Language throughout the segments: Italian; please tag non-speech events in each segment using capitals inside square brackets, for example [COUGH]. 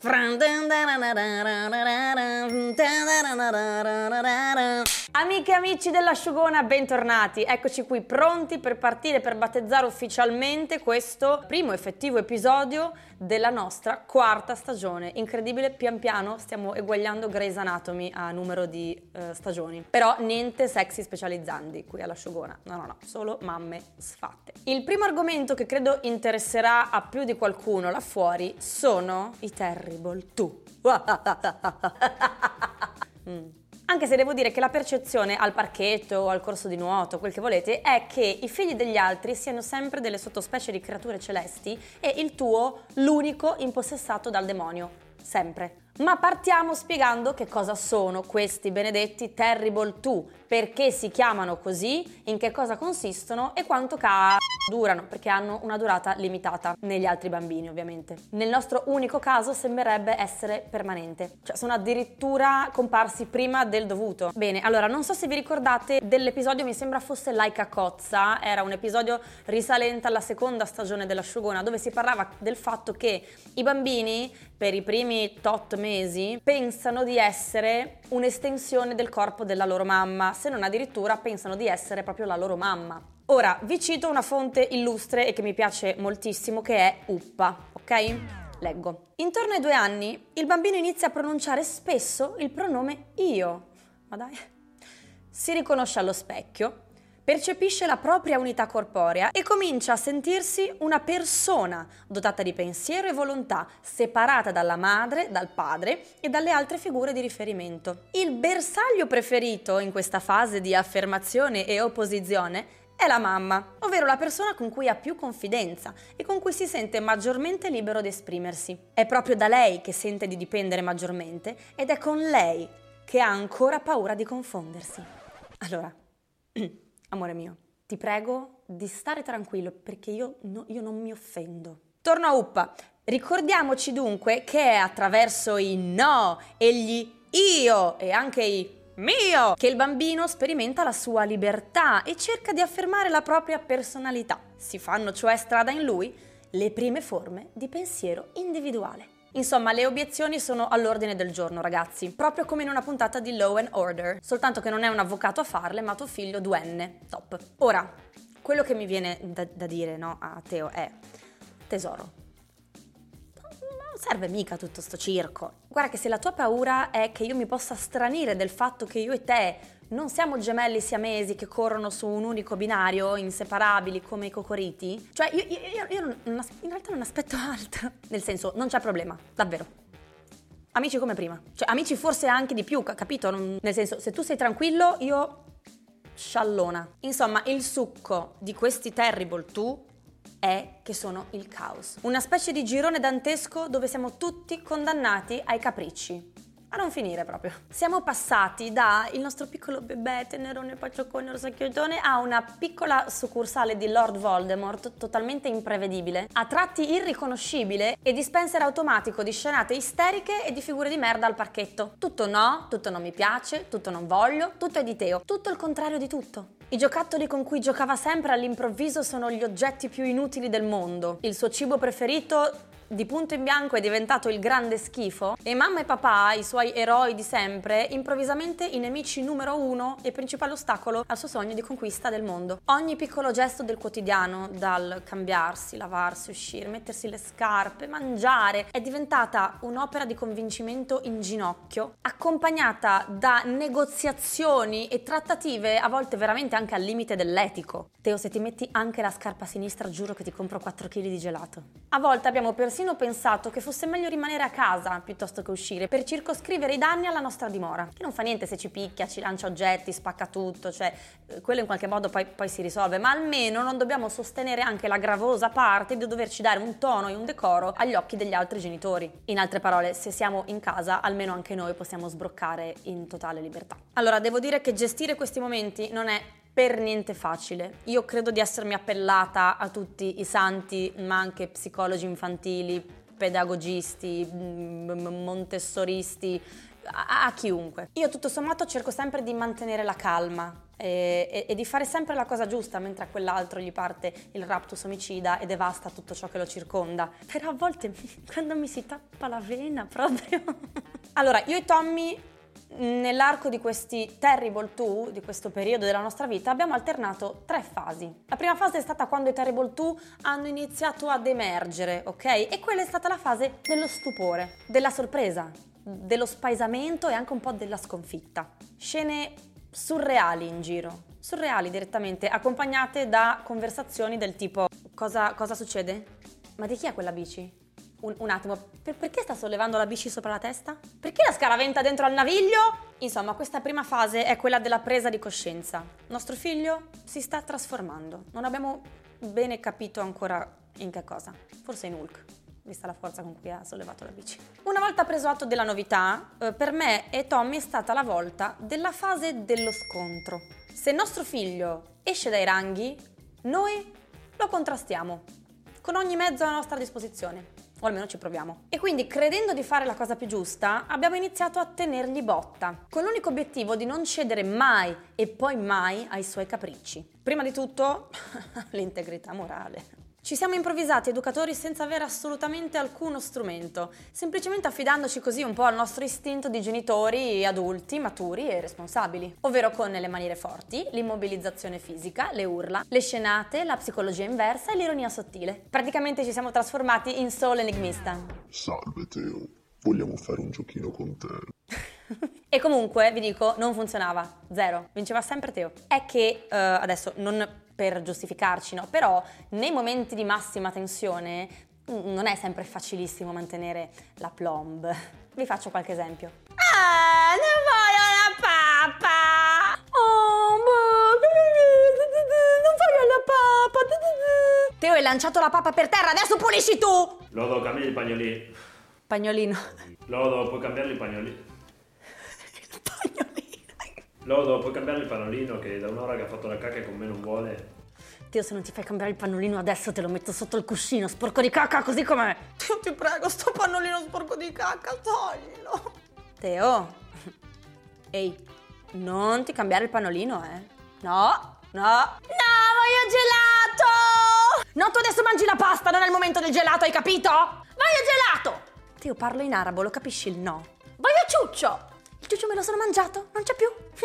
Fran Amiche e amici dell'asciugona, bentornati. Eccoci qui pronti per partire per battezzare ufficialmente questo primo effettivo episodio della nostra quarta stagione. Incredibile, pian piano stiamo eguagliando Grey's Anatomy a numero di uh, stagioni. Però niente sexy specializzanti qui all'asciugona. No, no, no, solo mamme sfatte. Il primo argomento che credo interesserà a più di qualcuno là fuori sono i Terrible 2. [LAUGHS] mm. Anche se devo dire che la percezione al parchetto o al corso di nuoto, quel che volete, è che i figli degli altri siano sempre delle sottospecie di creature celesti e il tuo l'unico impossessato dal demonio. Sempre. Ma partiamo spiegando che cosa sono questi benedetti Terrible 2, perché si chiamano così, in che cosa consistono e quanto ca durano, perché hanno una durata limitata negli altri bambini ovviamente. Nel nostro unico caso sembrerebbe essere permanente, cioè sono addirittura comparsi prima del dovuto. Bene, allora non so se vi ricordate dell'episodio, mi sembra fosse Laika Cozza, era un episodio risalente alla seconda stagione dell'asciugona dove si parlava del fatto che i bambini per i primi tot mesi pensano di essere un'estensione del corpo della loro mamma, se non addirittura pensano di essere proprio la loro mamma. Ora vi cito una fonte illustre e che mi piace moltissimo che è Uppa, ok? Leggo. Intorno ai due anni il bambino inizia a pronunciare spesso il pronome io. Ma dai. Si riconosce allo specchio percepisce la propria unità corporea e comincia a sentirsi una persona dotata di pensiero e volontà, separata dalla madre, dal padre e dalle altre figure di riferimento. Il bersaglio preferito in questa fase di affermazione e opposizione è la mamma, ovvero la persona con cui ha più confidenza e con cui si sente maggiormente libero di esprimersi. È proprio da lei che sente di dipendere maggiormente ed è con lei che ha ancora paura di confondersi. Allora, [CLEARS THROAT] Amore mio, ti prego di stare tranquillo perché io, no, io non mi offendo. Torno a Uppa. Ricordiamoci dunque che è attraverso i no e gli io e anche i mio che il bambino sperimenta la sua libertà e cerca di affermare la propria personalità. Si fanno cioè strada in lui le prime forme di pensiero individuale. Insomma, le obiezioni sono all'ordine del giorno, ragazzi, proprio come in una puntata di Law and Order, soltanto che non è un avvocato a farle, ma tuo figlio duenne. Top. Ora, quello che mi viene da, da dire no, a Teo è, tesoro, non serve mica tutto sto circo. Guarda che se la tua paura è che io mi possa stranire del fatto che io e te non siamo gemelli siamesi che corrono su un unico binario, inseparabili come i cocoriti? Cioè, io, io, io, io non, in realtà non aspetto [LAUGHS] altro. Nel senso, non c'è problema, davvero. Amici come prima. Cioè, amici forse anche di più, capito? nel senso, se tu sei tranquillo, io sciallona. Insomma, il succo di questi Terrible 2 è che sono il caos. Una specie di girone dantesco dove siamo tutti condannati ai capricci a non finire proprio. Siamo passati da il nostro piccolo bebè tenerone pacioccone rosacchiotone a una piccola succursale di Lord Voldemort totalmente imprevedibile, a tratti irriconoscibile e dispenser automatico di scenate isteriche e di figure di merda al parchetto. Tutto no, tutto non mi piace, tutto non voglio, tutto è di Teo, tutto il contrario di tutto. I giocattoli con cui giocava sempre all'improvviso sono gli oggetti più inutili del mondo. Il suo cibo preferito di punto in bianco è diventato il grande schifo e mamma e papà, i suoi eroi di sempre, improvvisamente i nemici numero uno e principale ostacolo al suo sogno di conquista del mondo. Ogni piccolo gesto del quotidiano, dal cambiarsi, lavarsi, uscire, mettersi le scarpe, mangiare, è diventata un'opera di convincimento in ginocchio, accompagnata da negoziazioni e trattative a volte veramente anche al limite dell'etico. Teo, se ti metti anche la scarpa sinistra, giuro che ti compro 4 kg di gelato. A volte abbiamo persino pensato che fosse meglio rimanere a casa piuttosto che uscire per circoscrivere i danni alla nostra dimora. Che non fa niente se ci picchia, ci lancia oggetti, spacca tutto, cioè eh, quello in qualche modo poi, poi si risolve, ma almeno non dobbiamo sostenere anche la gravosa parte di doverci dare un tono e un decoro agli occhi degli altri genitori. In altre parole, se siamo in casa, almeno anche noi possiamo sbroccare in totale libertà. Allora, devo dire che gestire questi momenti non è per niente facile. Io credo di essermi appellata a tutti i santi, ma anche psicologi infantili, pedagogisti, montessoristi, a, a chiunque. Io tutto sommato cerco sempre di mantenere la calma, e, e, e, di fare sempre la cosa giusta mentre a quell'altro gli parte il raptus omicida e devasta tutto ciò che lo circonda. Però a volte [LAUGHS] quando mi si tappa la vena proprio. [LAUGHS] allora, io e Tommy nell'arco di questi Terrible 2, di questo periodo della nostra vita, abbiamo alternato tre fasi. La prima fase è stata quando i Terrible 2 hanno iniziato ad emergere, ok? E quella è stata la fase dello stupore, della sorpresa, dello spaesamento e anche un po' della sconfitta. Scene surreali in giro, surreali direttamente, accompagnate da conversazioni del tipo cosa, cosa succede? Ma di chi è quella bici? Un, un attimo, per, perché sta sollevando la bici sopra la testa? Perché la scaraventa dentro al naviglio? Insomma, questa prima fase è quella della presa di coscienza. Nostro figlio si sta trasformando. Non abbiamo bene capito ancora in che cosa. Forse in Hulk, vista la forza con cui ha sollevato la bici. Una volta preso atto della novità, eh, per me e Tommy è stata la volta della fase dello scontro. Se nostro figlio esce dai ranghi, noi lo contrastiamo con ogni mezzo a nostra disposizione o almeno ci proviamo. E quindi, credendo di fare la cosa più giusta, abbiamo iniziato a tenergli botta, con l'unico obiettivo di non cedere mai e poi mai ai suoi capricci. Prima di tutto, [LAUGHS] l'integrità morale. Ci siamo improvvisati educatori senza avere assolutamente alcuno strumento, semplicemente affidandoci così un po' al nostro istinto di genitori adulti, maturi e responsabili, ovvero con le maniere forti, l'immobilizzazione fisica, le urla, le scenate, la psicologia inversa e l'ironia sottile. Praticamente ci siamo trasformati in solo enigmista. Salve Teo, vogliamo fare un giochino con te. [LAUGHS] e comunque, vi dico, non funzionava. Zero. Vinceva sempre Teo. È che, uh, adesso, non per giustificarci, no, però nei momenti di massima tensione mm, non è sempre facilissimo mantenere la plomb. Vi faccio qualche esempio. Ah, ne voglio la pappa! Oh, non voglio la pappa! Teo, hai lanciato la pappa per terra, adesso pulisci tu! Lodo, cambi il pagnolino. Pagnolino. Lodo, puoi cambiare il pagnolino? Lodo, puoi cambiare il pannolino che da un'ora che ha fatto la cacca e con me non vuole. Dio, se non ti fai cambiare il pannolino adesso te lo metto sotto il cuscino, sporco di cacca, così com'è. Dio, ti prego, sto pannolino sporco di cacca, toglilo. Teo. [LAUGHS] Ehi, non ti cambiare il pannolino, eh. No, no. No, voglio gelato! No, tu adesso mangi la pasta, non è il momento del gelato, hai capito? Voglio gelato! Teo, parlo in arabo, lo capisci il no? Voglio ciuccio! Ciuccio me lo sono mangiato, non c'è più. No, [LAUGHS]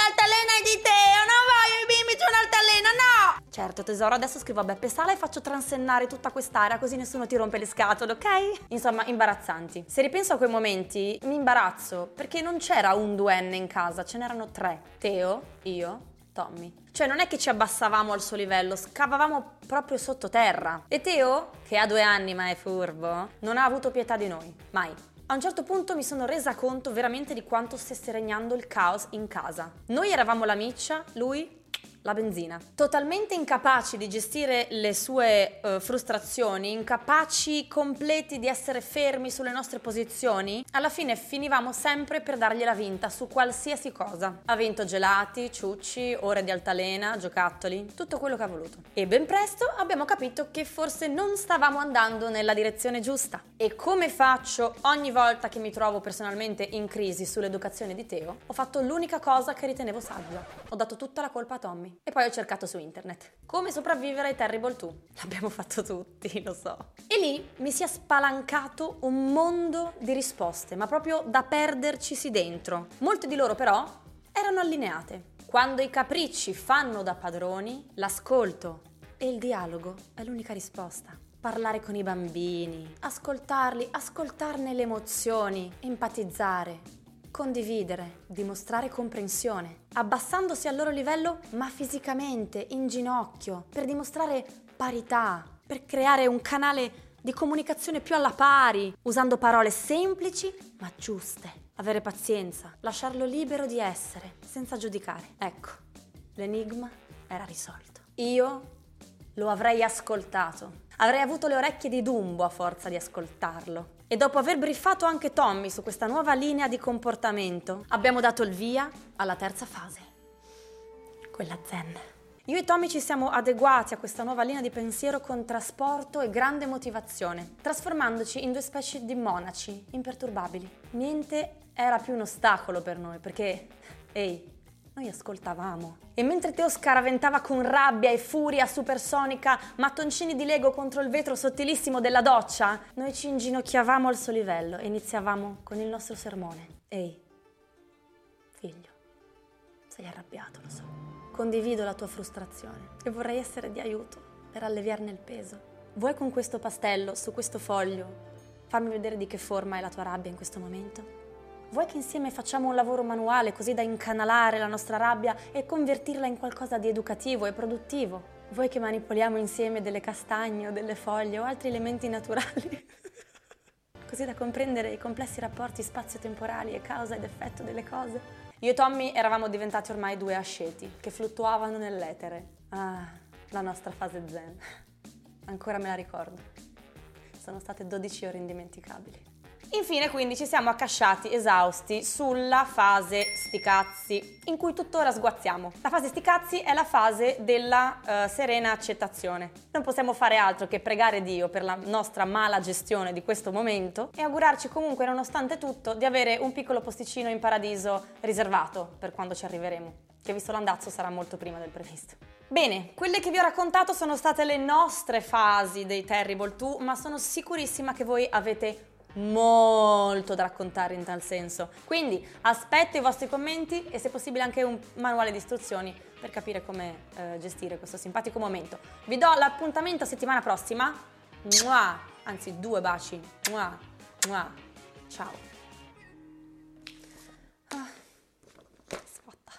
l'altalena è di Teo, non voglio i bimbi, c'è un'altalena, no! Certo tesoro, adesso scrivo a Beppe Sala e faccio transennare tutta quest'area così nessuno ti rompe le scatole, ok? Insomma, imbarazzanti. Se ripenso a quei momenti, mi imbarazzo perché non c'era un duenne in casa, ce n'erano tre. Teo, io, Tommy. Cioè non è che ci abbassavamo al suo livello, scavavamo proprio sottoterra. E Teo, che ha due anni ma è furbo, non ha avuto pietà di noi, mai. A un certo punto mi sono resa conto veramente di quanto stesse regnando il caos in casa. Noi eravamo la miccia, lui la benzina. Totalmente incapaci di gestire le sue uh, frustrazioni, incapaci completi di essere fermi sulle nostre posizioni, alla fine finivamo sempre per dargliela vinta su qualsiasi cosa. Ha vinto gelati, ciucci, ore di altalena, giocattoli, tutto quello che ha voluto. E ben presto abbiamo capito che forse non stavamo andando nella direzione giusta. E come faccio ogni volta che mi trovo personalmente in crisi sull'educazione di Teo, ho fatto l'unica cosa che ritenevo saggia. Ho dato tutta la colpa a Tommy. E poi ho cercato su internet. Come sopravvivere ai Terrible 2. [LAUGHS] L'abbiamo fatto tutti, lo so. E lì mi si è spalancato un mondo di risposte, ma proprio da perdercisi dentro. Molte di loro però erano allineate. Quando i capricci fanno da padroni, l'ascolto e il dialogo è l'unica risposta parlare con i bambini, ascoltarli, ascoltarne le emozioni, empatizzare, condividere, dimostrare comprensione, abbassandosi al loro livello ma fisicamente, in ginocchio, per dimostrare parità, per creare un canale di comunicazione più alla pari, usando parole semplici ma giuste. Avere pazienza, lasciarlo libero di essere, senza giudicare. Ecco, l'enigma era risolto. Io lo avrei ascoltato. Avrei avuto le orecchie di Dumbo a forza di ascoltarlo. E dopo aver briefato anche Tommy su questa nuova linea di comportamento, abbiamo dato il via alla terza fase, quella zen. Io e Tommy ci siamo adeguati a questa nuova linea di pensiero con trasporto e grande motivazione, trasformandoci in due specie di monaci imperturbabili. Niente era più un ostacolo per noi, perché, ehi, noi ascoltavamo. E mentre Teo scaraventava con rabbia e furia supersonica mattoncini di Lego contro il vetro sottilissimo della doccia, noi ci inginocchiavamo al suo livello e iniziavamo con il nostro sermone. Ehi, figlio, sei arrabbiato, lo so. Condivido la tua frustrazione e vorrei essere di aiuto per alleviarne il peso. Vuoi con questo pastello, su questo foglio, farmi vedere di che forma è la tua rabbia in questo momento? Vuoi che insieme facciamo un lavoro manuale così da incanalare la nostra rabbia e convertirla in qualcosa di educativo e produttivo? Vuoi che manipoliamo insieme delle castagne o delle foglie o altri elementi naturali? [LAUGHS] così da comprendere i complessi rapporti spazio-temporali e causa ed effetto delle cose? Io e Tommy eravamo diventati ormai due asceti che fluttuavano nell'etere. Ah, la nostra fase zen. Ancora me la ricordo. Sono state 12 ore indimenticabili. Infine quindi ci siamo accasciati esausti sulla fase sticazzi, in cui tuttora sguazziamo. La fase sticazzi è la fase della uh, serena accettazione. Non possiamo fare altro che pregare Dio per la nostra mala gestione di questo momento e augurarci comunque, nonostante tutto, di avere un piccolo posticino in paradiso riservato per quando ci arriveremo, che visto l'andazzo sarà molto prima del previsto. Bene, quelle che vi ho raccontato sono state le nostre fasi dei Terrible 2, ma sono sicurissima che voi avete molto da raccontare in tal senso. Quindi aspetto i vostri commenti e se possibile anche un manuale di istruzioni per capire come eh, gestire questo simpatico momento. Vi do l'appuntamento settimana prossima. Mua! Anzi, due baci. Mua! Mua! Ciao!